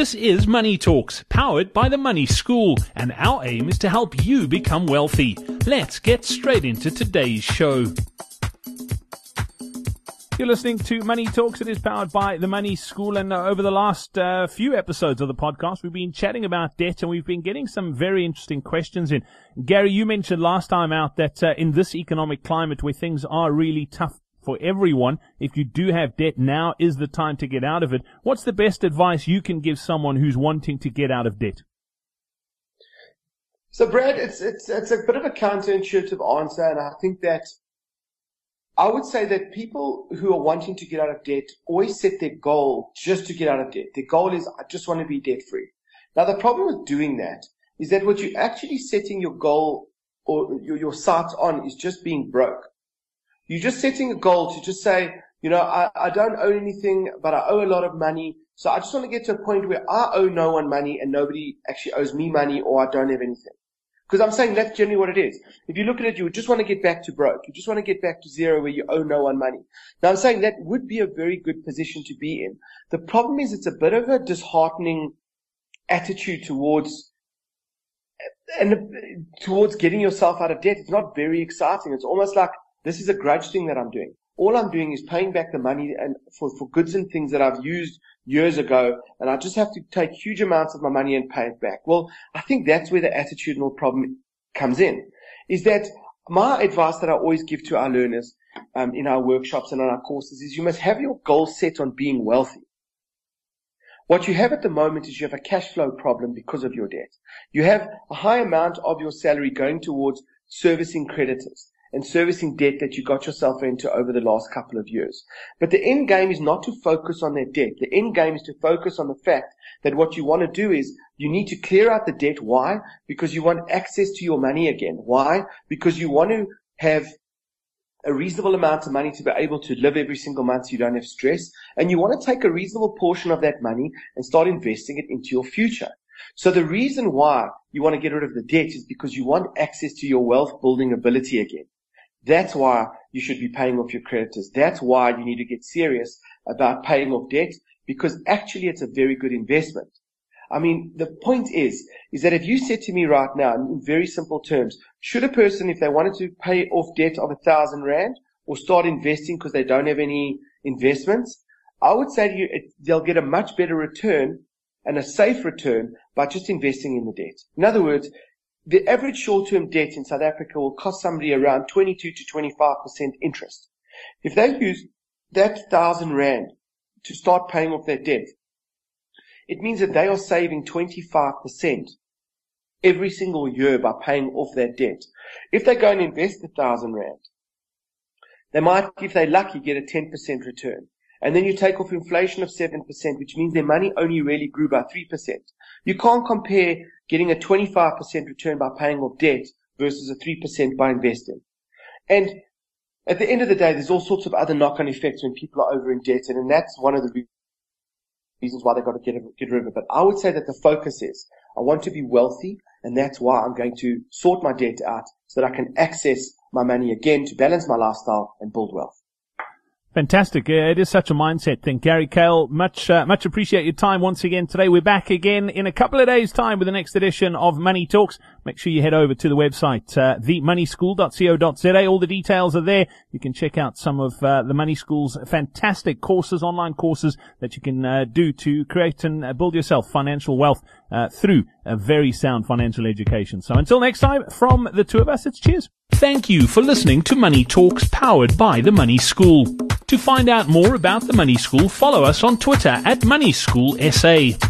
This is Money Talks, powered by the Money School, and our aim is to help you become wealthy. Let's get straight into today's show. You're listening to Money Talks. It is powered by the Money School. And uh, over the last uh, few episodes of the podcast, we've been chatting about debt and we've been getting some very interesting questions in. Gary, you mentioned last time out that uh, in this economic climate where things are really tough for everyone. If you do have debt, now is the time to get out of it. What's the best advice you can give someone who's wanting to get out of debt? So, Brad, it's it's it's a bit of a counterintuitive answer, and I think that I would say that people who are wanting to get out of debt always set their goal just to get out of debt. Their goal is I just want to be debt free. Now, the problem with doing that is that what you're actually setting your goal or your, your sights on is just being broke. You're just setting a goal to just say, you know, I, I don't owe anything, but I owe a lot of money. So I just want to get to a point where I owe no one money and nobody actually owes me money or I don't have anything. Because I'm saying that's generally what it is. If you look at it, you just want to get back to broke. You just want to get back to zero where you owe no one money. Now I'm saying that would be a very good position to be in. The problem is it's a bit of a disheartening attitude towards and towards getting yourself out of debt. It's not very exciting. It's almost like this is a grudge thing that I'm doing. All I'm doing is paying back the money and for, for goods and things that I've used years ago, and I just have to take huge amounts of my money and pay it back. Well, I think that's where the attitudinal problem comes in. Is that my advice that I always give to our learners um, in our workshops and on our courses is you must have your goal set on being wealthy. What you have at the moment is you have a cash flow problem because of your debt. You have a high amount of your salary going towards servicing creditors and servicing debt that you got yourself into over the last couple of years. But the end game is not to focus on that debt. The end game is to focus on the fact that what you want to do is you need to clear out the debt. Why? Because you want access to your money again. Why? Because you want to have a reasonable amount of money to be able to live every single month so you don't have stress. And you want to take a reasonable portion of that money and start investing it into your future. So the reason why you want to get rid of the debt is because you want access to your wealth building ability again. That's why you should be paying off your creditors. That's why you need to get serious about paying off debt because actually it's a very good investment. I mean, the point is, is that if you said to me right now, in very simple terms, should a person, if they wanted to pay off debt of a thousand rand or start investing because they don't have any investments, I would say to you, it, they'll get a much better return and a safe return by just investing in the debt. In other words, the average short-term debt in South Africa will cost somebody around 22 to 25% interest. If they use that thousand rand to start paying off their debt, it means that they are saving 25% every single year by paying off their debt. If they go and invest a thousand rand, they might, if they're lucky, get a 10% return. And then you take off inflation of 7%, which means their money only really grew by 3%. You can't compare getting a 25% return by paying off debt versus a 3% by investing. And at the end of the day, there's all sorts of other knock-on effects when people are over indebted, and that's one of the reasons why they've got to get, get rid of it. But I would say that the focus is, I want to be wealthy, and that's why I'm going to sort my debt out so that I can access my money again to balance my lifestyle and build wealth. Fantastic. It is such a mindset thing. Gary Kayle, much, uh, much appreciate your time once again today. We're back again in a couple of days time with the next edition of Money Talks. Make sure you head over to the website, uh, themoneyschool.co.za. All the details are there. You can check out some of, uh, the Money School's fantastic courses, online courses that you can, uh, do to create and uh, build yourself financial wealth, uh, through a very sound financial education. So until next time, from the two of us, it's cheers. Thank you for listening to Money Talks powered by the Money School. To find out more about the Money School, follow us on Twitter at Money School SA.